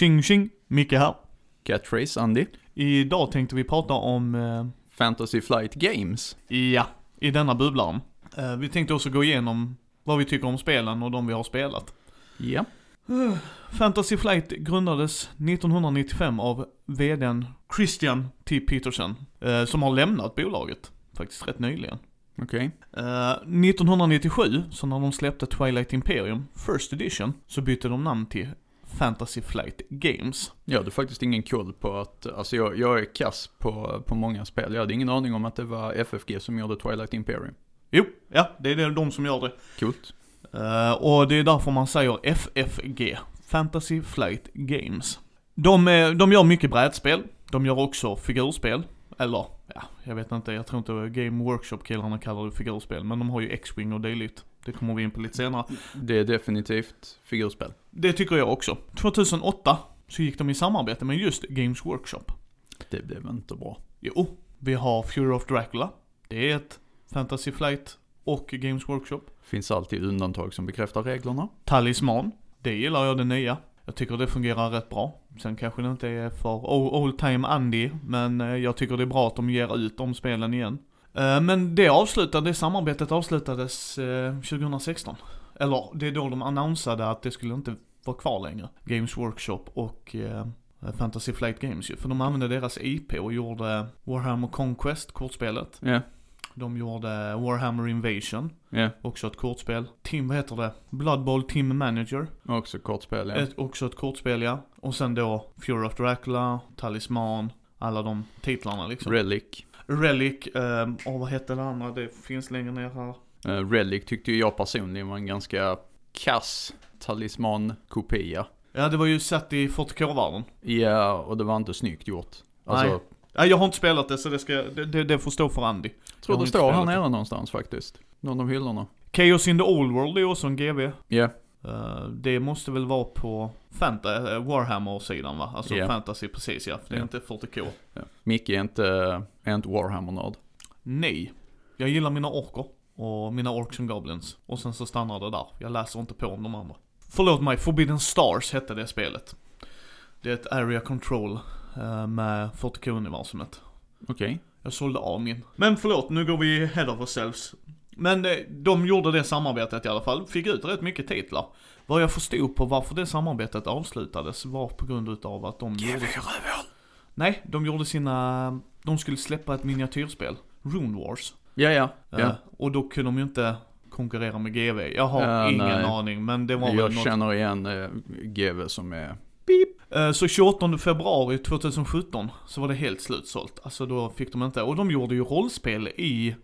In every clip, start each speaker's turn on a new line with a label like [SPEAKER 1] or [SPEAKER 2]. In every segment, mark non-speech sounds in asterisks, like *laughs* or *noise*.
[SPEAKER 1] Tjing tjing, Micke här.
[SPEAKER 2] Catchphrase, Andy.
[SPEAKER 1] Idag tänkte vi prata om, eh,
[SPEAKER 2] Fantasy Flight Games.
[SPEAKER 1] ja, i denna bubblan. Eh, vi tänkte också gå igenom vad vi tycker om spelen och de vi har spelat.
[SPEAKER 2] Ja.
[SPEAKER 1] Fantasy Flight grundades 1995 av vdn Christian T. Peterson, eh, som har lämnat bolaget, faktiskt rätt nyligen.
[SPEAKER 2] Okej.
[SPEAKER 1] Eh, 1997, så när de släppte Twilight Imperium, First Edition, så bytte de namn till Fantasy Flight Games.
[SPEAKER 2] Jag hade faktiskt ingen koll på att, alltså jag, jag är kass på, på många spel. Jag hade ingen aning om att det var FFG som gjorde Twilight Imperium.
[SPEAKER 1] Jo, ja, det är de som gör det.
[SPEAKER 2] Coolt.
[SPEAKER 1] Eh, och det är därför man säger FFG, Fantasy Flight Games. De, de gör mycket brädspel, de gör också figurspel, eller ja, jag vet inte, jag tror inte Game Workshop-killarna kallar det figurspel, men de har ju X-Wing och dylikt. Det kommer vi in på lite senare.
[SPEAKER 2] Det är definitivt figurspel.
[SPEAKER 1] Det tycker jag också. 2008 så gick de i samarbete med just Games Workshop.
[SPEAKER 2] Det blev inte bra.
[SPEAKER 1] Jo, vi har Fury of Dracula. Det är ett Fantasy Flight och Games Workshop.
[SPEAKER 2] Finns alltid undantag som bekräftar reglerna.
[SPEAKER 1] Talisman. Det gillar jag det nya. Jag tycker det fungerar rätt bra. Sen kanske det inte är för old, time Andy, men eh, jag tycker det är bra att de ger ut de spelen igen. Eh, Men det avslutade, det samarbetet avslutades eh, 2016. Eller det är då de annonsade att det skulle inte vara kvar längre. Games Workshop och eh, Fantasy Flight Games ju. För de använde deras IP och gjorde Warhammer Conquest, kortspelet.
[SPEAKER 2] Ja,
[SPEAKER 1] De gjorde Warhammer Invasion,
[SPEAKER 2] ja.
[SPEAKER 1] också ett kortspel. Team, vad heter det? Blood Bowl Team Manager.
[SPEAKER 2] Också kortspel, ja.
[SPEAKER 1] Ett, också ett kortspel ja. Och sen då Fury of Dracula, Talisman, alla de titlarna liksom.
[SPEAKER 2] Relic.
[SPEAKER 1] Relic, ehm, och vad hette det andra? Det finns längre ner här.
[SPEAKER 2] Uh, Relic tyckte ju jag personligen var en ganska kass talisman-kopia.
[SPEAKER 1] Ja, det var ju satt i 40k-världen.
[SPEAKER 2] Ja, och det var inte snyggt gjort. Alltså,
[SPEAKER 1] Nej. Ja, jag har inte spelat det så det ska, det, det, det får stå för Andy.
[SPEAKER 2] jag tror
[SPEAKER 1] Jag
[SPEAKER 2] det står här nere någonstans faktiskt. Någon av hyllorna.
[SPEAKER 1] Chaos in the Old World är också en GV.
[SPEAKER 2] Ja,
[SPEAKER 1] Eh, det måste väl vara på Fanta, uh, Warhammer-sidan va? Alltså
[SPEAKER 2] Ja.
[SPEAKER 1] fantasy precis ja, det är
[SPEAKER 2] Ja.
[SPEAKER 1] inte 40k.
[SPEAKER 2] ja. Micke är inte, är inte Warhammer-nörd.
[SPEAKER 1] Nej. Jag gillar mina orker och mina orks and goblins. Och sen så stannar det där. Jag läser inte på om de andra. Förlåt mig, Forbidden Stars hette det spelet. Det är ett area control eh, med 40k-universumet.
[SPEAKER 2] Okej.
[SPEAKER 1] Jag sålde av min. Men förlåt, nu går vi head of ourselves. Men eh, de gjorde det samarbetet i alla fall. Fick ut rätt mycket titlar. Vad jag förstod på varför det samarbetet avslutades var på grund utav att de gjorde... Nej, de gjorde sina... De skulle släppa ett miniatyrspel. Rune Wars.
[SPEAKER 2] Ja, ja. ja.
[SPEAKER 1] Eh, och då kunde de ju inte konkurrera med GV. Jag har
[SPEAKER 2] ja,
[SPEAKER 1] ingen
[SPEAKER 2] nej.
[SPEAKER 1] aning men det var
[SPEAKER 2] Jag väl
[SPEAKER 1] något...
[SPEAKER 2] känner igen eh, GV som är Beep.
[SPEAKER 1] Eh, så 28 februari 2017 så var det helt slutsålt. Alltså då fick de inte, och de gjorde ju rollspel i...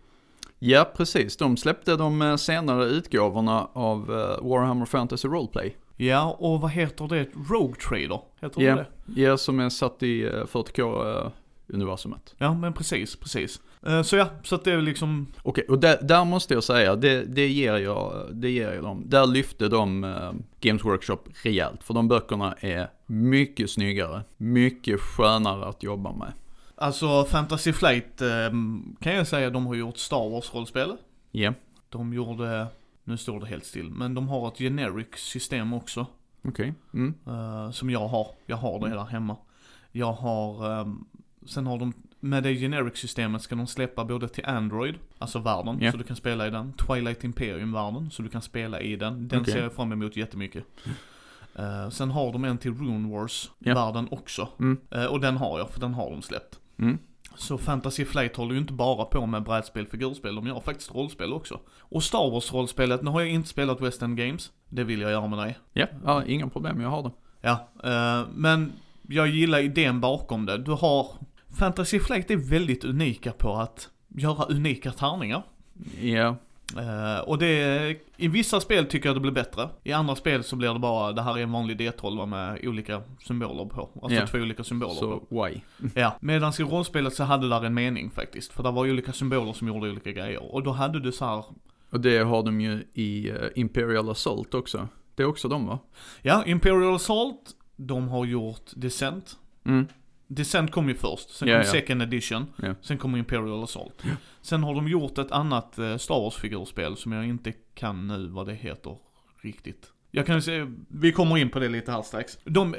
[SPEAKER 2] Ja precis, de släppte de eh, senare utgåvorna av Warhammer Fantasy Roleplay.
[SPEAKER 1] Ja, och vad heter det? Rogue Trader? Heter
[SPEAKER 2] ja.
[SPEAKER 1] det
[SPEAKER 2] Ja, som är satt i 40k universumet.
[SPEAKER 1] Ja, men precis, precis. Eh, så ja, så att det är liksom...
[SPEAKER 2] Okej, och där, där måste jag säga, det, det, ger jag, det ger jag dem. Där lyfte de eh, Games Workshop rejält, för de böckerna är mycket snyggare, mycket skönare att jobba med.
[SPEAKER 1] Alltså Fantasy Flight ehm, kan jag säga, de har gjort Star Wars-rollspel.
[SPEAKER 2] Ja. Yeah.
[SPEAKER 1] De gjorde, nu står det helt still, men de har ett generic system också.
[SPEAKER 2] Okej. Okay. Mm.
[SPEAKER 1] Eh, som jag har, jag har det där hemma. Jag har ehm, sen har de, med det generic-systemet ska de släppa både till Android, alltså världen,
[SPEAKER 2] Ja.
[SPEAKER 1] så du kan spela i den. Twilight Imperium-världen, så du kan spela i den. Den
[SPEAKER 2] Okej.
[SPEAKER 1] ser jag fram emot jättemycket. Eh, sen har de en till Rune. Wars-världen också.
[SPEAKER 2] Mm.
[SPEAKER 1] Eh, och den har jag, för den har de släppt.
[SPEAKER 2] Mm.
[SPEAKER 1] Så Fantasy Flight håller ju inte bara på med brädspel, figurspel, de gör faktiskt rollspel också. Och Star Wars-rollspelet, nu har jag inte spelat West End Games, det vill jag göra med dig.
[SPEAKER 2] Ja, ja, inga problem, jag har det.
[SPEAKER 1] Ja, eh, men jag gillar idén bakom det. Du har, Fantasy Flight är väldigt unika på att göra unika tärningar.
[SPEAKER 2] Ja,
[SPEAKER 1] Eh, och det, i vissa spel tycker jag det blir bättre. I andra spel så blir det bara, det här är en vanlig D12 med olika symboler på. Alltså
[SPEAKER 2] Ja.
[SPEAKER 1] två olika symboler på.
[SPEAKER 2] så why? *laughs*
[SPEAKER 1] Ja, medan i rollspelet så hade det där en mening faktiskt. För det var olika symboler som gjorde olika grejer. Och då hade du så här,
[SPEAKER 2] Och det har de ju i eh, Imperial Assault också. Det är också de va?
[SPEAKER 1] ja, Imperial Assault, de har gjort Descent.
[SPEAKER 2] Mm.
[SPEAKER 1] Descent kom ju först, sen
[SPEAKER 2] Ja,
[SPEAKER 1] kom
[SPEAKER 2] ja.
[SPEAKER 1] Second Edition,
[SPEAKER 2] Ja.
[SPEAKER 1] sen kom Imperial Assault. Sen har de gjort ett annat eh, Star Wars-figurspel som jag inte kan nu vad det heter riktigt. Jag kan säga, vi kommer in på det lite här strax. De,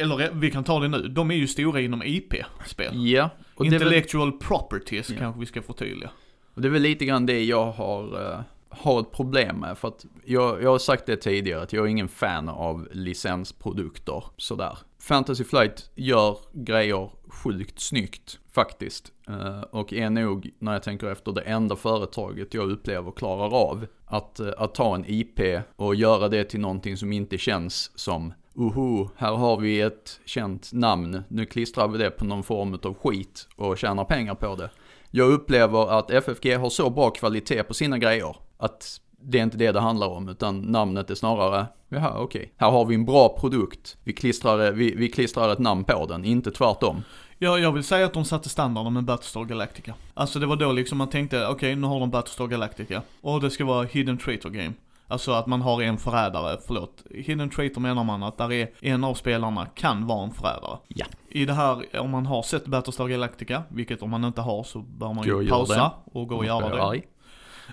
[SPEAKER 1] eller vi kan ta det nu, de är ju stora inom IP-spel.
[SPEAKER 2] Ja, och är, väl,
[SPEAKER 1] Intellectual properties
[SPEAKER 2] Ja.
[SPEAKER 1] kanske vi ska förtydliga.
[SPEAKER 2] och det är väl lite grann det jag har, eh, har ett problem med. För att jag, jag har sagt det tidigare, att jag är ingen fan av licensprodukter sådär. Fantasy Flight gör grejer sjukt snyggt faktiskt. Eh, och är nog, när jag tänker efter, det enda företaget jag upplever klarar av att, eh, att ta en IP och göra det till någonting som inte känns som Oho, här har vi ett känt namn, nu klistrar vi det på någon form av skit och tjänar pengar på det. Jag upplever att FFG har så bra kvalitet på sina grejer att det är inte det det handlar om, utan namnet är snarare, jaha okej, här har vi en bra produkt, vi klistrar, vi, vi klistrar ett namn på den, inte tvärtom.
[SPEAKER 1] Ja, jag vill säga att de satte standarden med Battlestar Galactica. Alltså det var då liksom man tänkte, okej nu har de Battlestar Galactica. Och det ska vara Hidden Traitor Game. Alltså att man har en förrädare, förlåt. Hidden Traitor menar man att där är en av spelarna kan vara en förrädare.
[SPEAKER 2] Ja.
[SPEAKER 1] I det här, om man har sett Battlestar Galactica, vilket om man inte har så bör man
[SPEAKER 2] Gå
[SPEAKER 1] ju pausa
[SPEAKER 2] det.
[SPEAKER 1] och gå och göra det.
[SPEAKER 2] Arg.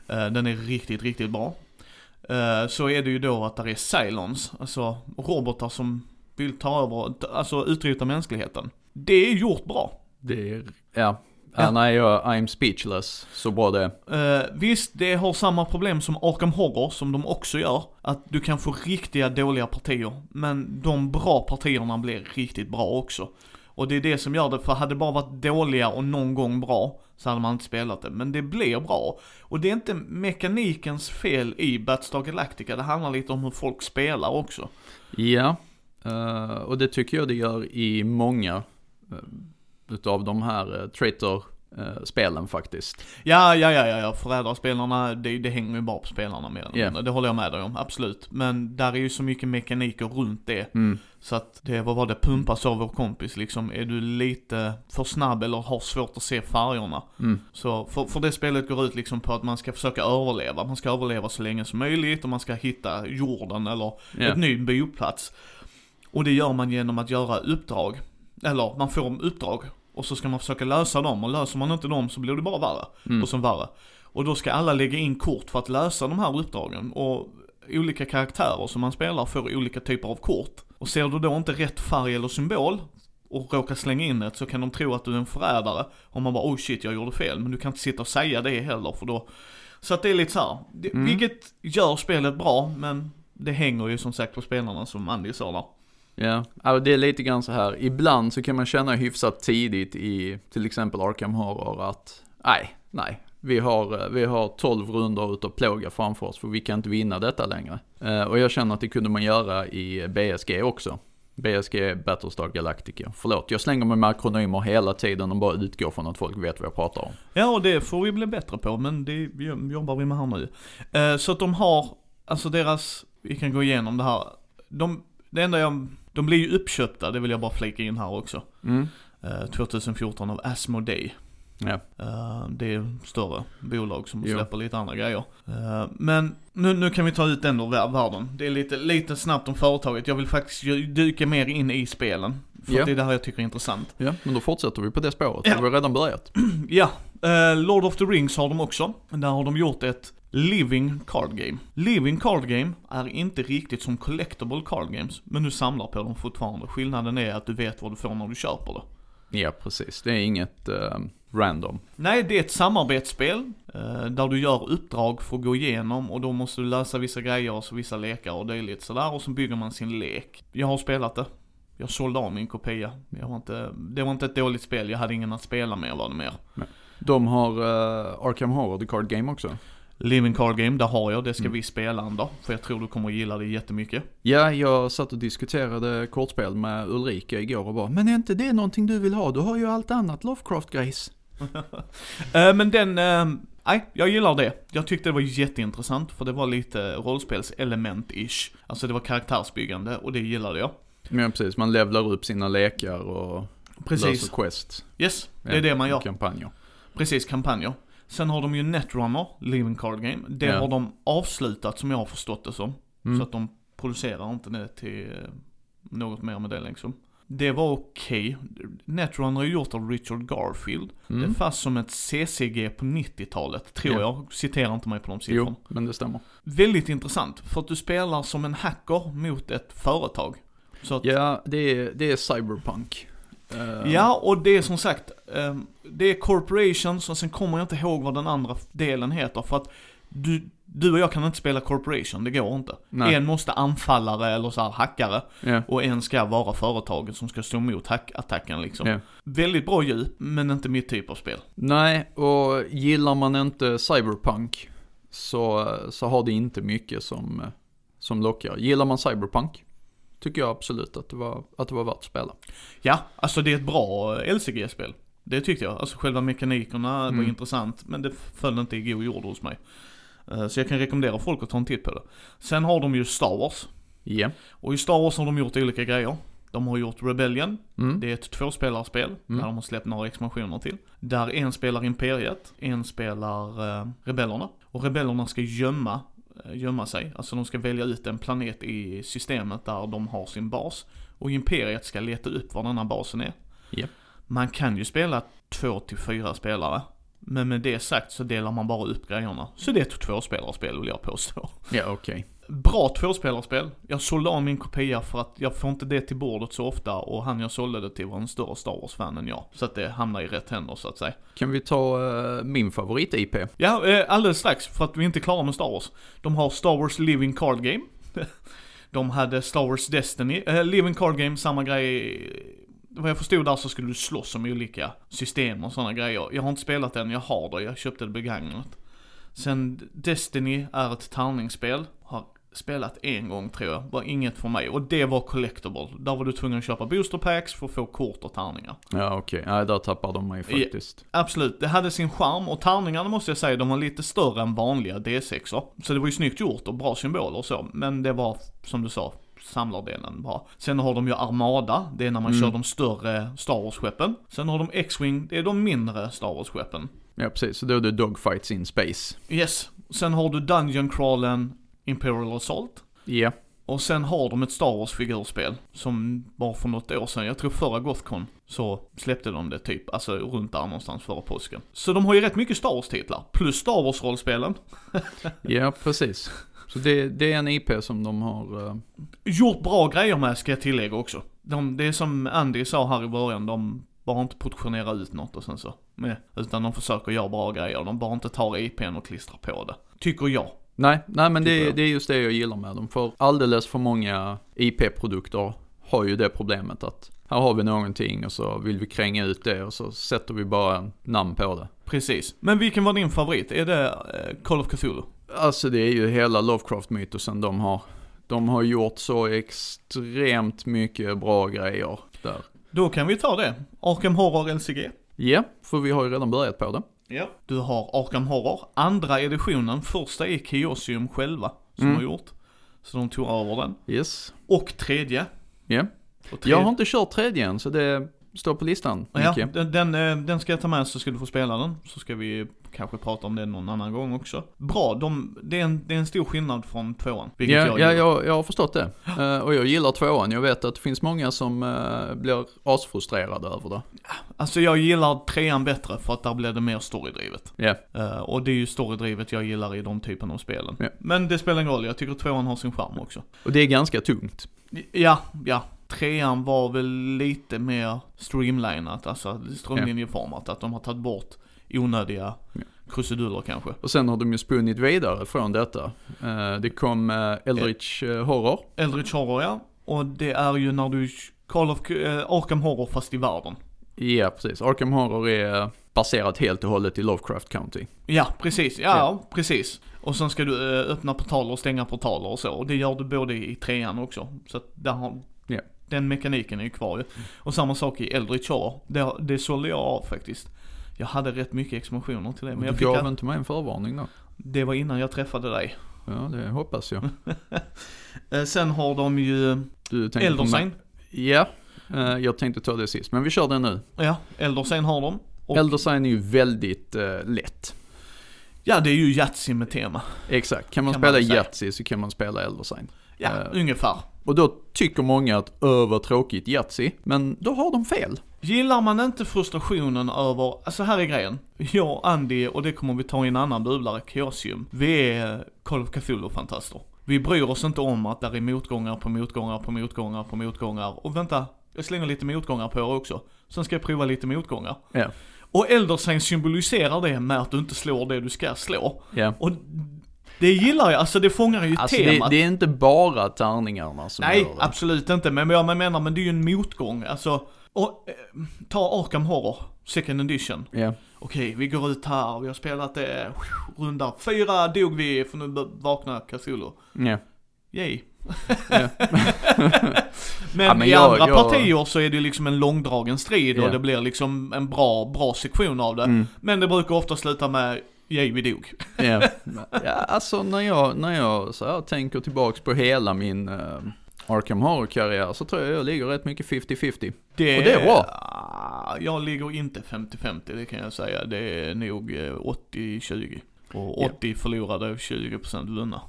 [SPEAKER 1] Eh, Den är riktigt, riktigt bra. Eh, Så är det ju då att där är Cylons, alltså robotar som vill ta över, alltså utrota mänskligheten. Det är gjort bra.
[SPEAKER 2] Det är, ja.
[SPEAKER 1] Ja.
[SPEAKER 2] nej, jag, I'm speechless, så bra det.
[SPEAKER 1] Eh, visst, det har samma problem som Arkham Horror, som de också gör. Att du kan få riktiga dåliga partier, men de bra partierna blir riktigt bra också. Och det är det som gör det, för hade det bara varit dåliga och någon gång bra, så hade man inte spelat det. Men det blir bra. Och det är inte mekanikens fel i Battlestar Galactica, det handlar lite om hur folk spelar också.
[SPEAKER 2] Ja, eh, och det tycker jag det gör i många eh, utav de här eh, uh, traitor-spelen faktiskt.
[SPEAKER 1] Ja, ja, ja, ja, ja. förrädarspelarna, det, det hänger ju bara på spelarna mer eller mindre. Det håller jag med dig om, absolut. Men där är ju så mycket mekaniker runt det.
[SPEAKER 2] Mm.
[SPEAKER 1] Så att det, vad var det, pumpas av vår kompis liksom. Är du lite för snabb eller har svårt att se färgerna.
[SPEAKER 2] Mm.
[SPEAKER 1] Så för, för det spelet går ut liksom på att man ska försöka överleva. Man ska överleva så länge som möjligt och man ska hitta jorden eller
[SPEAKER 2] Ja.
[SPEAKER 1] ett ny boplats. Och det gör man genom att göra uppdrag. Eller man får uppdrag. Och så ska man försöka lösa dem och löser man inte dem så blir det bara värre.
[SPEAKER 2] Mm.
[SPEAKER 1] Och som värre. Och då ska alla lägga in kort för att lösa de här uppdragen. Och olika karaktärer som man spelar får olika typer av kort. Och ser du då inte rätt färg eller symbol och råkar slänga in ett så kan de tro att du är en förrädare. Och man bara oh shit jag gjorde fel. Men du kan inte sitta och säga det heller för då. Så att det är lite så här. Det,
[SPEAKER 2] Mm.
[SPEAKER 1] Vilket gör spelet bra men det hänger ju som sagt på spelarna som Andy sa där.
[SPEAKER 2] Ja, alltså det är lite grann så här. Ibland så kan man känna hyfsat tidigt i till exempel Arkham Horror att nej, nej. Vi har, eh, vi har 12 runder utav plåga framför oss för vi kan inte vinna detta längre. Eh, och jag känner att det kunde man göra i BSG också. BSG Battlestar Galactica. Förlåt, jag slänger mig med akronymer hela tiden och bara utgår från att folk vet vad jag pratar om.
[SPEAKER 1] Ja, och det får vi bli bättre på, men det jobbar vi med här nu. Eh, så att de har, alltså deras, vi kan gå igenom det här. De, det enda jag, de blir ju uppköpta, det vill jag bara flika in här också.
[SPEAKER 2] Mm.
[SPEAKER 1] Eh, 2014 av Asmodee.
[SPEAKER 2] Ja.
[SPEAKER 1] Eh, det är större bolag som
[SPEAKER 2] Jo.
[SPEAKER 1] släpper lite andra grejer. Eh, men nu, nu kan vi ta ut den ur vär- världen. Det är lite, lite snabbt om företaget. Jag vill faktiskt dyka mer in i spelen. För
[SPEAKER 2] Ja.
[SPEAKER 1] det är det här jag tycker är intressant.
[SPEAKER 2] ja, men då fortsätter vi på det spåret.
[SPEAKER 1] Ja.
[SPEAKER 2] Vi har redan börjat. *clears throat*
[SPEAKER 1] Ja, eh, Lord of the Rings har de också. Där har de gjort ett Living Card Game. Living Card Game är inte riktigt som Collectible Card Games, men du samlar på dem fortfarande. Skillnaden är att du vet vad du får när du köper det.
[SPEAKER 2] Ja, precis. Det är inget eh, random.
[SPEAKER 1] Nej, det är ett samarbetsspel eh, där du gör uppdrag för att gå igenom och då måste du lösa vissa grejer och så vissa lekar och dylikt sådär och så bygger man sin lek. Jag har spelat det. Jag sålde av min kopia. Jag var inte, det var inte ett dåligt spel, jag hade ingen att spela med var det mer.
[SPEAKER 2] De har uh, Arkham Horror, the card game också.
[SPEAKER 1] Living Card Game, där har jag, det ska
[SPEAKER 2] Mm.
[SPEAKER 1] vi spela dag. För jag tror du kommer att gilla det jättemycket.
[SPEAKER 2] Ja, jag satt och diskuterade kortspel med Ulrika igår och bara, men är inte det någonting du vill ha? Du har ju allt annat Lovecraft-grejs. *laughs*
[SPEAKER 1] Eh, men den, eh, nej, jag gillar det. Jag tyckte det var jätteintressant för det var lite rollspelselement-ish. Alltså det var karaktärsbyggande och det gillade jag.
[SPEAKER 2] Ja, precis. Man levlar upp sina lekar och
[SPEAKER 1] Precis.
[SPEAKER 2] löser quest.
[SPEAKER 1] Yes, det är
[SPEAKER 2] Ja,
[SPEAKER 1] det man gör.
[SPEAKER 2] Kampanjer.
[SPEAKER 1] Precis, kampanjer. Sen har de ju Netrunner, Living Card Game. Det
[SPEAKER 2] Ja.
[SPEAKER 1] har de avslutat som jag har förstått det som.
[SPEAKER 2] Mm.
[SPEAKER 1] Så att de producerar inte det till eh, något mer med det liksom. Det var okej. Netrunner är gjort av Richard Garfield. Det
[SPEAKER 2] Mm.
[SPEAKER 1] fast som ett CCG på 90-talet, tror
[SPEAKER 2] Ja.
[SPEAKER 1] jag. Citera inte mig på de siffrorna.
[SPEAKER 2] Jo, men det stämmer.
[SPEAKER 1] Väldigt intressant, för att du spelar som en hacker mot ett företag. Att,
[SPEAKER 2] Ja, det är, det är cyberpunk. Eh,
[SPEAKER 1] ja, och det är som sagt, ehm, det är corporations och sen kommer jag inte ihåg vad den andra delen heter, för att du, du och jag kan inte spela corporation, det går inte.
[SPEAKER 2] Nej.
[SPEAKER 1] En måste anfallare eller så här hackare,
[SPEAKER 2] Ja,
[SPEAKER 1] och en ska vara företaget som ska stå emot hackattacken liksom.
[SPEAKER 2] ja.
[SPEAKER 1] Väldigt bra djup, men inte mitt typ av spel.
[SPEAKER 2] Nej, och gillar man inte cyberpunk så, så har det inte mycket som, som lockar. Gillar man cyberpunk tycker jag absolut att det var, att det var värt att spela.
[SPEAKER 1] Ja, alltså det är ett bra LCG-spel. Det tyckte jag. Alltså själva mekanikerna var
[SPEAKER 2] Mm.
[SPEAKER 1] intressant, men det föll inte i god jord hos mig. Eh, Så jag kan rekommendera folk att ta en titt på det. Sen har de ju Star Wars.
[SPEAKER 2] Ja.
[SPEAKER 1] Och i Star Wars har de gjort olika grejer. De har gjort Rebellion.
[SPEAKER 2] Mm.
[SPEAKER 1] Det är ett tvåspelarspel,
[SPEAKER 2] Mm.
[SPEAKER 1] där de har släppt några expansioner till. Där en spelar Imperiet, en spelar eh, Rebellerna. Och Rebellerna ska gömma, gömma sig. Alltså de ska välja ut en planet i systemet där de har sin bas. Och Imperiet ska leta upp var denna basen är.
[SPEAKER 2] Japp.
[SPEAKER 1] Man kan ju spela två till fyra spelare. Men med det sagt så delar man bara upp grejerna. Så det är ett tvåspelarspel vill jag påstå.
[SPEAKER 2] Ja, okej.
[SPEAKER 1] Bra tvåspelarspel. Jag sålde av min kopia för att jag får inte det till bordet så ofta och han jag sålde det till var en större Star Wars-fan än jag. Så att det hamnar i rätt händer så att säga.
[SPEAKER 2] Kan vi ta eh, min favorit-IP?
[SPEAKER 1] Ja, eh, alldeles strax för att vi inte är klara med Star Wars. De har Star Wars Living Card Game. *laughs* De hade Star Wars Destiny. Eh, Living Card Game, samma grej. Vad jag förstod där så skulle du slåss om olika system och sådana grejer. Jag har inte spelat den, jag har det, jag köpte det begagnat. Sen Destiny är ett tärningsspel. Spelat en gång tror jag, var inget för mig. Och det var collectible. Där var du tvungen att köpa booster packs för att få kort och tärningar.
[SPEAKER 2] Ja, okej. Nej, där tappar de mig faktiskt.
[SPEAKER 1] Absolut, det hade sin charm och tärningarna måste jag säga, de var lite större än vanliga D6or. Så det var ju snyggt gjort och bra symboler och så, men det var, som du sa, samlardelen bra. Sen har de ju Armada, det är när man
[SPEAKER 2] Mm.
[SPEAKER 1] kör de större Star Wars-skeppen. Sen har de X-Wing, det är de mindre Star Wars-skeppen.
[SPEAKER 2] Ja, precis. Så då är det dogfights in space.
[SPEAKER 1] Yes, sen har du Dungeon Crawlen Imperial Assault.
[SPEAKER 2] Ja.
[SPEAKER 1] Och sen har de ett Star Wars-figurspel som var för något år sedan, jag tror förra Gothcon, så släppte de det typ, alltså runt där någonstans före påsken. Så de har ju rätt mycket Star Wars-titlar, plus Star Wars-rollspelen. *laughs*
[SPEAKER 2] Ja, precis. Så det, det är en IP som de har... eh,
[SPEAKER 1] Gjort bra grejer med ska jag tillägga också. De, det är som Andy sa här i början, de bara inte portionerar ut något och sen så, med, utan de försöker göra bra grejer. De bara inte tar IPn och klistrar på det. Tycker jag.
[SPEAKER 2] Nej, nej men det,
[SPEAKER 1] jag.
[SPEAKER 2] det är just det jag gillar med dem. För alldeles för många IP-produkter har ju det problemet att här har vi någonting och så vill vi kränga ut det och så sätter vi bara namn på det.
[SPEAKER 1] Precis. Men vilken var din favorit? Är det eh, Call of Cthulhu?
[SPEAKER 2] Alltså det är ju hela Lovecraft-mytosen de har. De har gjort så extremt mycket bra grejer där.
[SPEAKER 1] Då kan vi ta det. Arkham Horror LCG.
[SPEAKER 2] Ja, för vi har ju redan börjat på det.
[SPEAKER 1] Ja. Du har Arkham Horror, andra editionen, första är Chaosium själva som
[SPEAKER 2] Mm.
[SPEAKER 1] har gjort. Så de tog över den.
[SPEAKER 2] Yes.
[SPEAKER 1] Och tredje.
[SPEAKER 2] Ja.
[SPEAKER 1] Och tredje
[SPEAKER 2] Jag har inte kört tredje än så det står på listan.
[SPEAKER 1] Ja, den, den, eh, den ska jag ta med så ska du få spela den. Så ska vi kanske prata om det någon annan gång också. Bra, de, det, är en, det är en stor skillnad från tvåan.
[SPEAKER 2] Ja,
[SPEAKER 1] jag
[SPEAKER 2] ja jag, jag har förstått det. Eh, och jag gillar tvåan. Jag vet att det finns många som eh, blir asfrustrerade över det.
[SPEAKER 1] Alltså jag gillar trean bättre för att där blir det mer storydrivet.
[SPEAKER 2] Ja,
[SPEAKER 1] Eh, och det är ju storydrivet jag gillar i de typen av spelen.
[SPEAKER 2] Ja.
[SPEAKER 1] Men det spelar ingen roll, jag tycker tvåan har sin charm också.
[SPEAKER 2] och det är ganska tungt.
[SPEAKER 1] Ja, ja. Trean var väl lite mer streamlinat, alltså strömlinjeformat. Att de har tagit bort onödiga
[SPEAKER 2] Ja.
[SPEAKER 1] krusiduller kanske.
[SPEAKER 2] Och sen har de ju spunnit vidare från detta. Eh, det kom uh, Eldritch eh, Horror.
[SPEAKER 1] Eldritch Horror ja. Och det är ju när du Call of Arkham Horror fast i världen.
[SPEAKER 2] Ja, precis. Arkham Horror är eh, baserat helt och hållet i Lovecraft County.
[SPEAKER 1] Ja, precis. Ja,
[SPEAKER 2] Ja.
[SPEAKER 1] precis. Och sen ska du eh, öppna portaler och stänga portaler och så. Och det gör du både i trean också. Så att där har,
[SPEAKER 2] Ja.
[SPEAKER 1] Den mekaniken är ju kvar ju. Och samma sak i Eldritch Horror. Det, det sålde jag av faktiskt. Jag hade rätt mycket expansioner till det. Men
[SPEAKER 2] du
[SPEAKER 1] jag fick
[SPEAKER 2] gav
[SPEAKER 1] att,
[SPEAKER 2] inte mig en förvarning då?
[SPEAKER 1] det var innan jag träffade dig.
[SPEAKER 2] Ja, det hoppas jag. *laughs*
[SPEAKER 1] Eh, sen har de ju
[SPEAKER 2] Du mig?
[SPEAKER 1] Eldersign.
[SPEAKER 2] Ja, eh, jag tänkte ta det sist. Men vi kör det nu.
[SPEAKER 1] Ja, Eldersign har de. Och,
[SPEAKER 2] Eldersign är ju väldigt eh, lätt.
[SPEAKER 1] ja, det är ju Yatzy med tema.
[SPEAKER 2] Exakt. Kan man
[SPEAKER 1] Kan
[SPEAKER 2] spela. Yatzy så kan man spela Eldersign.
[SPEAKER 1] Ja,
[SPEAKER 2] Eh,
[SPEAKER 1] ungefär.
[SPEAKER 2] Och då tycker många att öh vad tråkigt Yatzy, men då har de fel.
[SPEAKER 1] Gillar man inte frustrationen över, alltså här är grejen. Jag, Andy och det kommer vi ta i en annan bubblare, Chaosium. Vi är Call of Cthulhu-fantaster. Vi bryr oss inte om att där är motgångar på motgångar på motgångar på motgångar. Och vänta, jag slänger lite motgångar på er också. Sen ska jag prova lite motgångar.
[SPEAKER 2] Ja.
[SPEAKER 1] Och Elder Sign symboliserar det med att du inte slår det du ska slå.
[SPEAKER 2] Ja.
[SPEAKER 1] Och det gillar jag, alltså det fångar ju
[SPEAKER 2] Alltså det,
[SPEAKER 1] temat.
[SPEAKER 2] det är inte bara tärningarna som
[SPEAKER 1] Nej,
[SPEAKER 2] gör det.
[SPEAKER 1] absolut inte. Men jag menar, men det är ju en motgång. Alltså, och, eh, ta Arkham Horror, second edition.
[SPEAKER 2] Ja.
[SPEAKER 1] Okej, vi går ut här, vi har spelat det, runda fyra dog vi, för nu vaknar Cthulhu.
[SPEAKER 2] Ja.
[SPEAKER 1] Yay. *laughs* Men,
[SPEAKER 2] Ja, men
[SPEAKER 1] i
[SPEAKER 2] jag-
[SPEAKER 1] andra
[SPEAKER 2] jag-
[SPEAKER 1] partier så är det liksom en långdragen strid
[SPEAKER 2] Ja.
[SPEAKER 1] och det blir liksom en bra, bra sektion av det.
[SPEAKER 2] Mm.
[SPEAKER 1] Men det brukar ofta sluta med, vi dog.
[SPEAKER 2] Ja. *laughs* ja, alltså när jag, när jag så här, tänker tillbaks på hela min uh, Arkham Horror-karriär så tror jag jag ligger rätt mycket 50-50.
[SPEAKER 1] Det,
[SPEAKER 2] Och det är bra.
[SPEAKER 1] Ah, Jag ligger inte 50-50, det kan jag säga. Det är nog eh, 80-20. Och
[SPEAKER 2] Ja.
[SPEAKER 1] 80 förlorade och 20% vunna.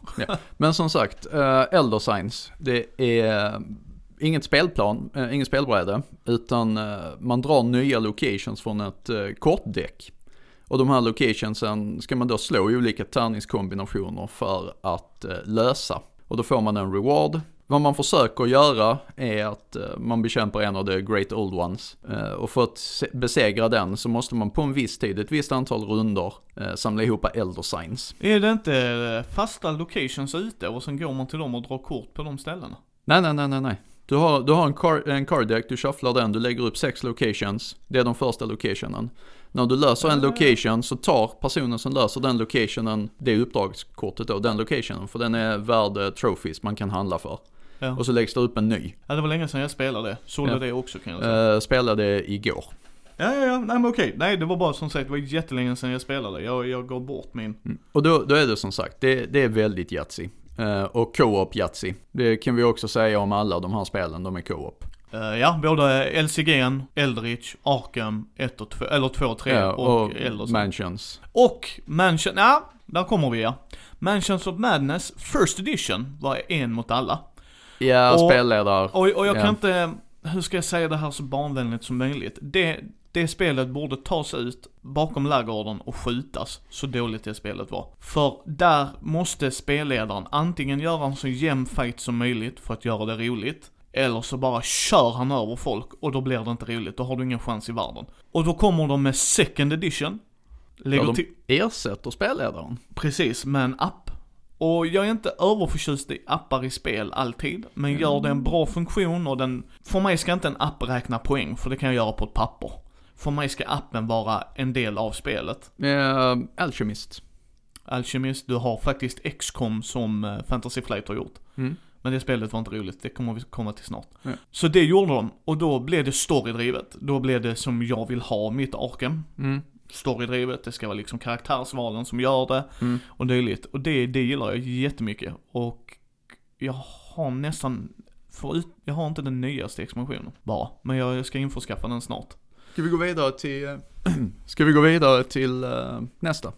[SPEAKER 2] Men som sagt, uh, Elder Signs, det är inget spelplan, uh, inget spelbräde, utan eh, man drar nya locations från ett uh, kortdäck. Och de här locationsen ska man då slå i olika tärningskombinationer för att eh, lösa. Och då får man en reward. Vad man försöker göra är att eh, man bekämpar en av the great old ones. Eh, och för att se- besegra den så måste man på en viss tid, ett visst antal runder, samla ihop elder signs.
[SPEAKER 1] Är det inte fasta locations ute och sen går man till dem och drar kort på de ställena?
[SPEAKER 2] Nej, nej, nej, nej, nej. Du har, du har en, car, en card deck, du shufflar den, du lägger upp sex locations. Det är de första locationen. När du löser en
[SPEAKER 1] Ah.
[SPEAKER 2] location så tar personen som löser den locationen, det uppdragskortet då, den locationen. För den är värd eh, trophies man kan handla för.
[SPEAKER 1] Ja.
[SPEAKER 2] Och så läggs det upp en ny.
[SPEAKER 1] ja, det var länge sedan jag spelade det. Sålde
[SPEAKER 2] Ja.
[SPEAKER 1] det också kan jag säga.
[SPEAKER 2] Uh, spelade igår.
[SPEAKER 1] Ja, ja, ja, nej men okej. Nej, det var bara som sagt, det var jättelänge sedan jag spelade. Jag, jag gav bort min.
[SPEAKER 2] Mm. Och då, då är det som sagt, det, det är väldigt Yatzy. Eh, och co-op Yatzy. Det kan vi också säga om alla de här spelen, de är co-op.
[SPEAKER 1] Eh, ja, både LCG'n, Eldritch, Arkham 1 och 2, eller 2 och 3
[SPEAKER 2] Ja,
[SPEAKER 1] och,
[SPEAKER 2] och
[SPEAKER 1] Elder
[SPEAKER 2] Mansions.
[SPEAKER 1] Och Mansion, ja, där kommer vi ja. Mansions of Madness First Edition var en mot alla.
[SPEAKER 2] Ja,
[SPEAKER 1] Och-
[SPEAKER 2] spelledare.
[SPEAKER 1] Och, och jag kan
[SPEAKER 2] Ja.
[SPEAKER 1] inte, hur ska jag säga det här så barnvänligt som möjligt? Det, det spelet borde tas ut bakom laggården och skjutas, så dåligt det spelet var. För där måste spelledaren antingen göra en så jämn fight som möjligt för att göra det roligt, eller så bara kör han över folk och då blir det inte roligt, då har du ingen chans i världen. Och då kommer de med second edition, lägger
[SPEAKER 2] Ja, de ersätter spelledaren.
[SPEAKER 1] Precis, med en app. Och jag är inte överförtjust i appar i spel alltid, men gör det en bra funktion och den... För mig ska inte en app räkna poäng, för det kan jag göra på ett papper. För mig ska appen vara en del av spelet.
[SPEAKER 2] Uh, Alchemist.
[SPEAKER 1] Alchemist, du har faktiskt XCOM som eh, Fantasy Flight har gjort.
[SPEAKER 2] Mm.
[SPEAKER 1] Men det spelet var inte roligt, det kommer vi komma till snart.
[SPEAKER 2] Ja.
[SPEAKER 1] Så det gjorde de, och då blev det storydrivet. Då blev det som jag vill ha mitt Arkham.
[SPEAKER 2] Mm.
[SPEAKER 1] Storydrivet, det ska vara liksom karaktärsvalen som gör det.
[SPEAKER 2] Mm.
[SPEAKER 1] och dylikt. Och det, det gillar jag jättemycket. Och jag har nästan, förut, jag har inte den nyaste expansionen bara. Men jag ska införskaffa den snart.
[SPEAKER 2] Ska vi gå vidare till, *clears throat* ska vi gå vidare till eh, nästa?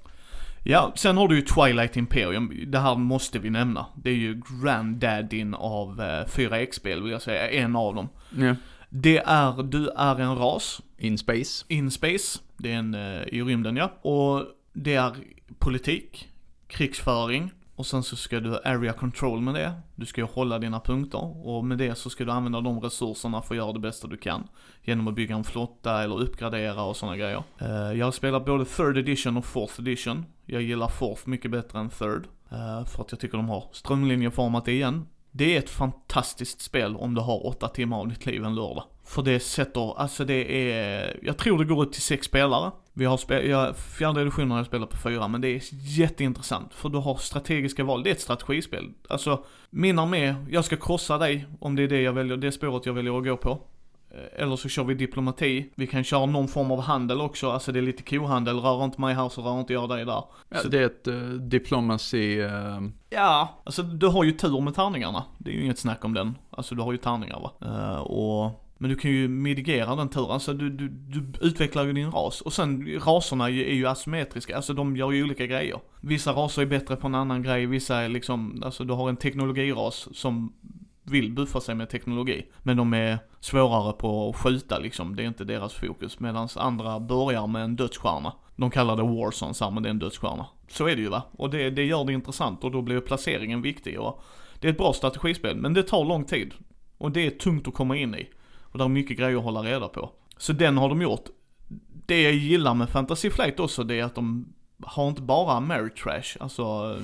[SPEAKER 1] Ja, sen har du ju Twilight Imperium. Det här måste vi nämna. Det är ju granddaddyn av eh, 4X-spel vill jag säga, en av dem.
[SPEAKER 2] Ja.
[SPEAKER 1] Det är, du är en ras,
[SPEAKER 2] In Space.
[SPEAKER 1] in space, det är en eh, i rymden ja. Och det är politik, krigsföring och sen så ska du area control med det. Du ska ju hålla dina punkter och med det så ska du använda de resurserna för att göra det bästa du kan. Genom att bygga en flotta eller uppgradera och sådana grejer. Eh, jag har spelat både third edition och fourth edition. Jag gillar fourth mycket bättre än third. Eh, för att jag tycker de har strömlinjeformat det igen. Det är ett fantastiskt spel om du har åtta timmar av ditt liv en lördag. För det sätter, alltså det är, jag tror det går ut till sex spelare. Vi har spel, jag, fjärde editionen har jag spelat på fyra, men det är jätteintressant. För du har strategiska val, det är ett strategispel. Alltså, min armé, jag ska krossa dig om det är det jag väljer, det spåret jag väljer att gå på. Eh, Eller så kör vi diplomati. Vi kan köra någon form av handel också, alltså det är lite kohandel. Rör inte mig här så rör inte jag dig där.
[SPEAKER 2] Ja,
[SPEAKER 1] Så-
[SPEAKER 2] det är ett uh, diplomacy, eh,
[SPEAKER 1] Ja, alltså du har ju tur med tärningarna. Det är ju inget snack om den. Alltså du har ju tärningar va. Eh, och Men du kan ju mitigera den turen, alltså du, du, du utvecklar ju din ras. Och sen raserna är ju- är ju asymmetriska, alltså de gör ju olika grejer. Vissa raser är bättre på en annan grej, vissa är liksom, alltså du har en teknologiras som vill buffa sig med teknologi. Men de är svårare på att skjuta liksom, det är inte deras fokus. Medan andra börjar med en dödsstjärna. De kallar det Warzone så här, men det är en dödsstjärna. Så är det ju va. Och det, det gör det intressant och då blir placeringen viktig. Och det är ett bra strategispel, men det tar lång tid. Och det är tungt att komma in i. Och det är mycket grejer att hålla reda på. Så den har de gjort. Det jag gillar med Fantasy Flight också, det är att de har inte bara merit trash, alltså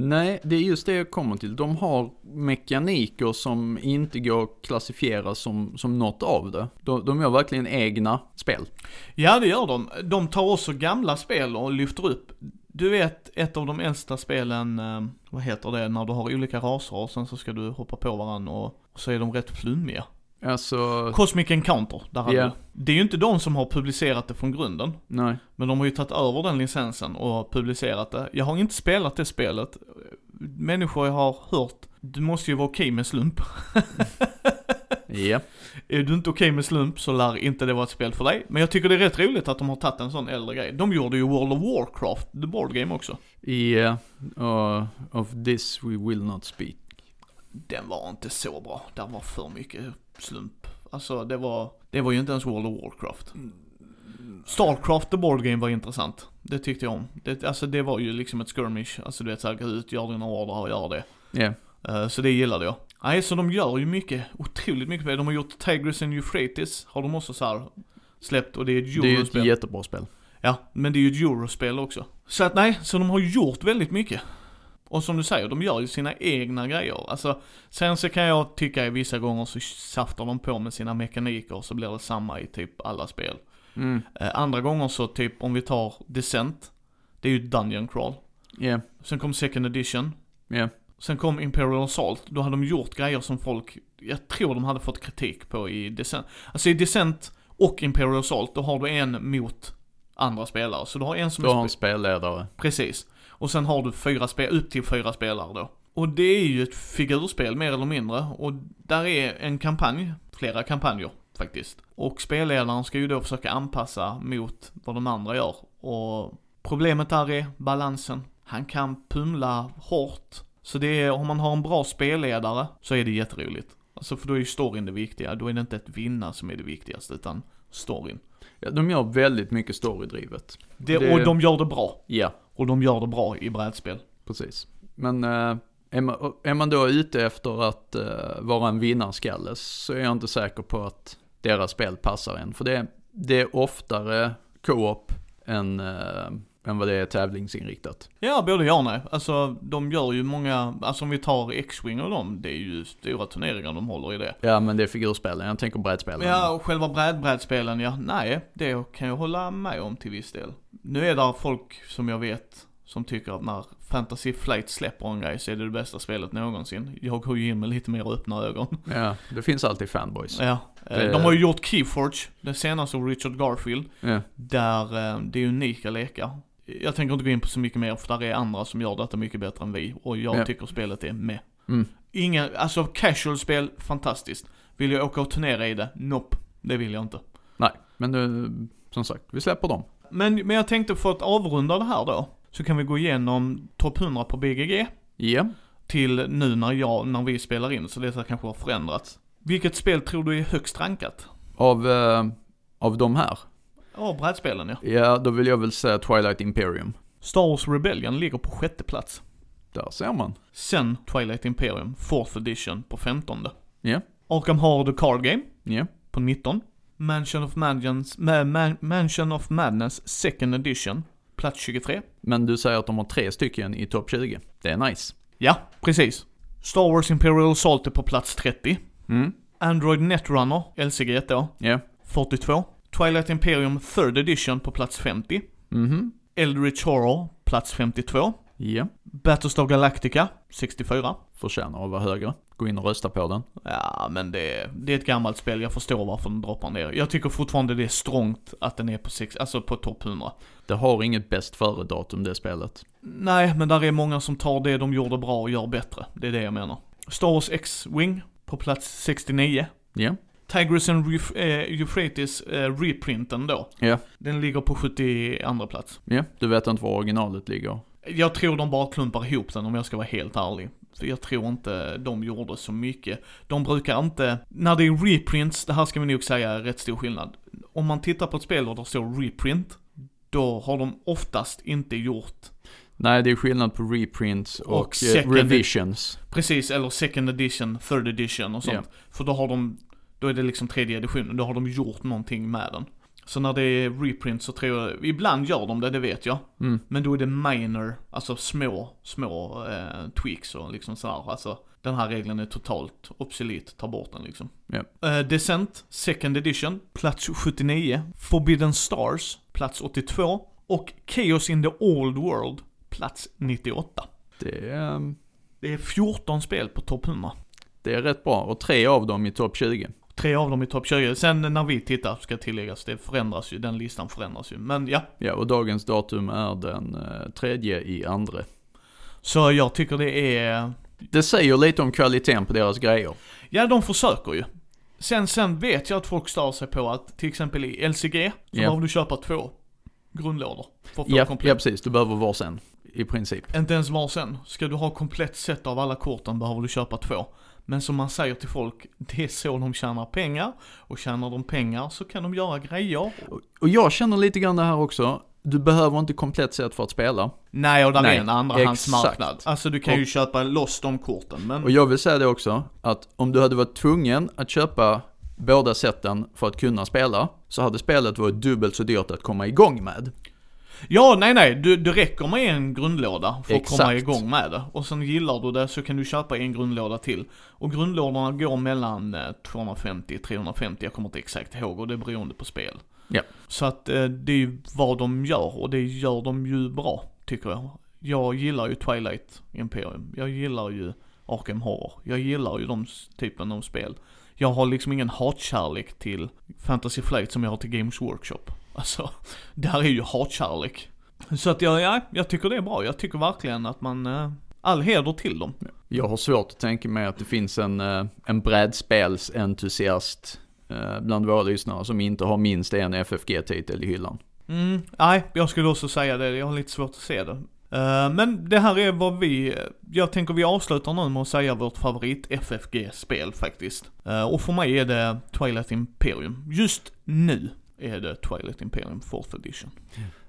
[SPEAKER 2] Nej, det är just det jag kommer till. De har mekaniker som inte går att klassifiera som, som något av det. De, de gör verkligen egna spel.
[SPEAKER 1] Ja det gör de. De tar också gamla spel och lyfter upp. Du vet ett av de äldsta spelen, eh, vad heter det, när du har olika raser och sen så ska du hoppa på varandra och, och så är de rätt flummiga.
[SPEAKER 2] Alltså,
[SPEAKER 1] Cosmic Encounter, där hade
[SPEAKER 2] Ja.
[SPEAKER 1] du. Det är ju inte de som har publicerat det från grunden.
[SPEAKER 2] nej.
[SPEAKER 1] Men de har ju tagit över den licensen och publicerat det. Jag har inte spelat det spelet. Människor jag har hört, du måste ju vara okej med slump.
[SPEAKER 2] Ja. *laughs*
[SPEAKER 1] Är du inte okej med slump så lär inte det vara ett spel för dig. Men jag tycker det är rätt roligt att de har tagit en sån äldre grej. De gjorde ju World of Warcraft, the board game också.
[SPEAKER 2] Ja, uh, of this we will not speak.
[SPEAKER 1] Den var inte så bra. Där var för mycket slump. Alltså det var, det var ju inte ens World of Warcraft. Starcraft the board game var intressant. Det tyckte jag om. Det, alltså det var ju liksom ett skirmish. Alltså du vet såhär, gå ut, gör dina order och gör det.
[SPEAKER 2] Ja.
[SPEAKER 1] Eh, så det gillade jag. Nej, så de gör ju mycket, otroligt mycket. De har gjort Tigris and Euphrates, har de också så här släppt och det är ett
[SPEAKER 2] Det är ju ett
[SPEAKER 1] eurospel.
[SPEAKER 2] jättebra spel.
[SPEAKER 1] Ja, men det är ju ett eurospel också. Så att nej, så de har gjort väldigt mycket. Och som du säger, de gör ju sina egna grejer. Alltså, sen så kan jag tycka vissa gånger så saftar de på med sina mekaniker och så blir det samma i typ alla spel.
[SPEAKER 2] Mm.
[SPEAKER 1] Eh, andra gånger så typ, om vi tar Descent, det är ju Dungeon Crawl.
[SPEAKER 2] Ja,
[SPEAKER 1] Sen kom Second Edition,
[SPEAKER 2] ja.
[SPEAKER 1] Sen kom Imperial Assault, då hade de gjort grejer som folk, jag tror de hade fått kritik på i Descent. Alltså i Descent och Imperial Assault, då har du en mot andra spelare. Så du har en som
[SPEAKER 2] Du
[SPEAKER 1] är
[SPEAKER 2] har en
[SPEAKER 1] spe-
[SPEAKER 2] spelledare.
[SPEAKER 1] Precis. Och sen har du fyra spel, upp till fyra spelare då. Och det är ju ett figurspel mer eller mindre. Och där är en kampanj, flera kampanjer faktiskt. Och spelledaren ska ju då försöka anpassa mot vad de andra gör. Och problemet där är balansen. Han kan pumla hårt. Så det är, om man har en bra spelledare så är det jätteroligt. Alltså för då är ju storyn det viktiga. Då är det inte ett vinna som är det viktigaste utan storyn.
[SPEAKER 2] Ja, de gör väldigt mycket storydrivet.
[SPEAKER 1] Det,
[SPEAKER 2] Det-
[SPEAKER 1] Och de gör det bra.
[SPEAKER 2] Ja,
[SPEAKER 1] och de gör det bra i brädspel.
[SPEAKER 2] precis. Men eh, är, man, är man då ute efter att eh, vara en vinnarskalle så är jag inte säker på att deras spel passar en. För det, det är oftare co-op än, eh, än vad det är tävlingsinriktat.
[SPEAKER 1] Ja, både ja och nej. Alltså, de gör ju många, alltså om vi tar X-Wing och dem, det är ju stora turneringar de håller i det.
[SPEAKER 2] Ja, men det är figurspelen. Jag tänker brädspelen.
[SPEAKER 1] Ja, och själva brädbrädspelen, ja, nej, det kan jag hålla med om till viss del. Nu är det folk som jag vet som tycker att när Fantasy Flight släpper en grej så är det det bästa spelet någonsin. Jag går ju in med lite mer öppna ögon. *laughs*
[SPEAKER 2] Ja, det finns alltid fanboys.
[SPEAKER 1] Ja, eh,
[SPEAKER 2] Det-
[SPEAKER 1] de har ju gjort Keyforge, det senaste av Richard Garfield.
[SPEAKER 2] Ja.
[SPEAKER 1] Där eh, det är unika lekar. Jag tänker inte gå in på så mycket mer för där är andra som gör detta mycket bättre än vi. Och jag
[SPEAKER 2] Ja.
[SPEAKER 1] tycker spelet är med.
[SPEAKER 2] Mm.
[SPEAKER 1] Inga, alltså casual-spel, fantastiskt. Vill jag åka och turnera i det? Nope. Det vill jag inte.
[SPEAKER 2] Nej, men det, som sagt, vi släpper dem.
[SPEAKER 1] Men, men jag tänkte för att avrunda det här då. Så kan vi gå igenom topp 100 på BGG.
[SPEAKER 2] Ja,
[SPEAKER 1] Till nu när jag, när vi spelar in. Så detta kanske har förändrats. Vilket spel tror du är högst rankat?
[SPEAKER 2] av, eh, av de här.
[SPEAKER 1] Ja, brädspelen ja.
[SPEAKER 2] Ja, då vill jag väl säga Twilight Imperium.
[SPEAKER 1] Star Wars Rebellion ligger på sjätte plats.
[SPEAKER 2] Där ser man.
[SPEAKER 1] Sen Twilight Imperium, 4th edition, på 15.
[SPEAKER 2] Ja,
[SPEAKER 1] Arkham Horror The Card Game,
[SPEAKER 2] ja.
[SPEAKER 1] på 19. Mansion of, Madness, Ma- Ma- Mansion of Madness, 2nd edition, plats 23.
[SPEAKER 2] Men du säger att de har tre stycken i topp 20. Det är nice.
[SPEAKER 1] Ja, precis. Star Wars Imperial Assault är på plats 30.
[SPEAKER 2] Mm,
[SPEAKER 1] Android Netrunner, LCG då,
[SPEAKER 2] ja.
[SPEAKER 1] 42. Twilight Imperium 3rd edition på plats 50.
[SPEAKER 2] Mhm.
[SPEAKER 1] Eldritch Horror, plats 52.
[SPEAKER 2] Ja.
[SPEAKER 1] Battlestar Galactica, 64.
[SPEAKER 2] Förtjänar att vara högre. Gå in och rösta på den.
[SPEAKER 1] Ja, men det, det är ett gammalt spel, jag förstår varför den droppar ner. Jag tycker fortfarande det är strångt att den är på, sex, alltså på topp 100.
[SPEAKER 2] Det har inget bäst före-datum det spelet.
[SPEAKER 1] Nej, men där är många som tar det de gjorde bra och gör bättre. Det är det jag menar. Star Wars X-Wing på plats 69.
[SPEAKER 2] Ja.
[SPEAKER 1] Tigris and Euf- eh, Euphrates eh, reprinten då.
[SPEAKER 2] Ja,
[SPEAKER 1] Den ligger på 72 plats.
[SPEAKER 2] ja, du vet inte var originalet ligger.
[SPEAKER 1] Jag tror de bara klumpar ihop den om jag ska vara helt ärlig. För jag tror inte de gjorde så mycket. De brukar inte, när det är reprints, det här ska vi nog säga är rätt stor skillnad. Om man tittar på ett spel där det står reprint, då har de oftast inte gjort
[SPEAKER 2] Nej, det är skillnad på reprints och,
[SPEAKER 1] Och
[SPEAKER 2] eh,
[SPEAKER 1] second-
[SPEAKER 2] revisions.
[SPEAKER 1] precis, eller second edition, third edition och sånt.
[SPEAKER 2] Ja.
[SPEAKER 1] För då har de, då är det liksom tredje editionen, då har de gjort någonting med den. Så när det är reprint så tror jag, ibland gör de det, det vet jag.
[SPEAKER 2] Mm.
[SPEAKER 1] Men då är det minor, alltså små, små eh, tweaks och liksom sådär. Alltså den här regeln är totalt obsolet, ta bort den liksom.
[SPEAKER 2] Ja.
[SPEAKER 1] Eh, Descent, second edition, plats 79. Forbidden Stars, plats 82. Och Chaos in the Old World, plats 98.
[SPEAKER 2] Det, är, ehm,
[SPEAKER 1] Det är 14 spel på topp 100.
[SPEAKER 2] det är rätt bra och tre av dem i topp 20.
[SPEAKER 1] Tre av dem i topp 20. Sen när vi tittar, ska tilläggas, det förändras ju, den listan förändras ju. Men ja,
[SPEAKER 2] Ja, och dagens datum är den eh, tredje i andra.
[SPEAKER 1] så jag tycker det är
[SPEAKER 2] Det säger lite om kvaliteten på deras grejer.
[SPEAKER 1] Ja, de försöker ju. Sen, sen vet jag att folk stör sig på att till exempel i LCG så
[SPEAKER 2] Ja.
[SPEAKER 1] behöver du köpa två grundlådor för att få
[SPEAKER 2] Ja, ja,
[SPEAKER 1] komplett.
[SPEAKER 2] precis. Du behöver varsin. I princip.
[SPEAKER 1] Inte ens varsin. Ska du ha komplett set av alla korten behöver du köpa två. Men som man säger till folk, det är så de tjänar pengar. Och tjänar de pengar så kan de göra grejer.
[SPEAKER 2] Och- jag känner lite grann det här också. Du behöver inte komplett set för att spela.
[SPEAKER 1] Nej, och där
[SPEAKER 2] Nej,
[SPEAKER 1] är en andrahandsmarknad. Alltså du kan ju
[SPEAKER 2] Och-
[SPEAKER 1] köpa loss de korten, men...
[SPEAKER 2] Och jag vill säga det också, att om du hade varit tvungen att köpa båda sätten för att kunna spela, så hade spelet varit dubbelt så dyrt att komma igång med.
[SPEAKER 1] Ja, nej nej, du, det räcker med en grundlåda för att komma igång med det. Och sen gillar du det så kan du köpa en grundlåda till. Och grundlådorna går mellan eh, 250-350, jag kommer inte exakt ihåg och det är beroende på spel.
[SPEAKER 2] Ja.
[SPEAKER 1] Så att eh, det är ju vad de gör och det gör de ju bra, tycker jag. Jag gillar ju Twilight Imperium, jag gillar ju Arkham Horror, jag gillar ju de typen av spel. Jag har liksom ingen hatkärlek till Fantasy Flight som jag har till Games Workshop. Alltså, det här är ju hatkärlek. Så att jag, ja, jag tycker det är bra. Jag tycker verkligen att man, eh, all heder till dem.
[SPEAKER 2] Jag har svårt att tänka mig att det finns en, eh, en brädspelsentusiast eh, bland våra lyssnare som inte har minst en FFG-titel i hyllan.
[SPEAKER 1] Mm, nej, jag skulle också säga det. Jag har lite svårt att se det. Men det här är vad vi, jag tänker vi avslutar nu med att säga vårt favorit FFG-spel faktiskt. Och för mig är det Twilight Imperium. Just nu är det Twilight Imperium 4th edition.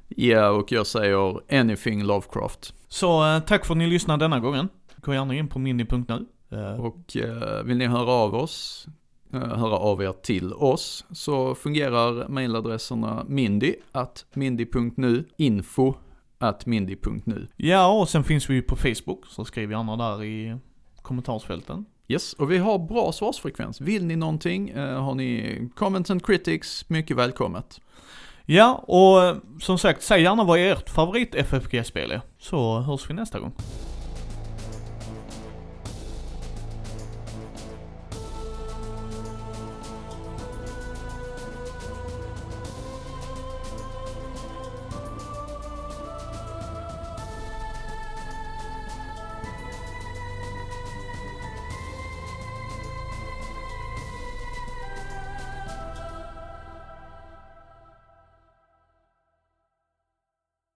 [SPEAKER 2] Ja, och jag säger anything Lovecraft.
[SPEAKER 1] Så eh, tack för att ni lyssnade denna gången. Gå gärna in på mini.nu. Uh,
[SPEAKER 2] Och eh, vill ni höra av oss, eh, höra av er till oss, så fungerar mailadresserna mindy at mindy.nu, info at mindy.nu.
[SPEAKER 1] ja, och sen finns vi ju på Facebook, så skriv gärna där i kommentarsfälten.
[SPEAKER 2] Yes, och vi har bra svarsfrekvens. Vill ni någonting, eh, har ni comments and critics, mycket välkommet.
[SPEAKER 1] Ja, och eh, som sagt, säg gärna vad ert favorit FFG-spel är, så hörs vi nästa gång.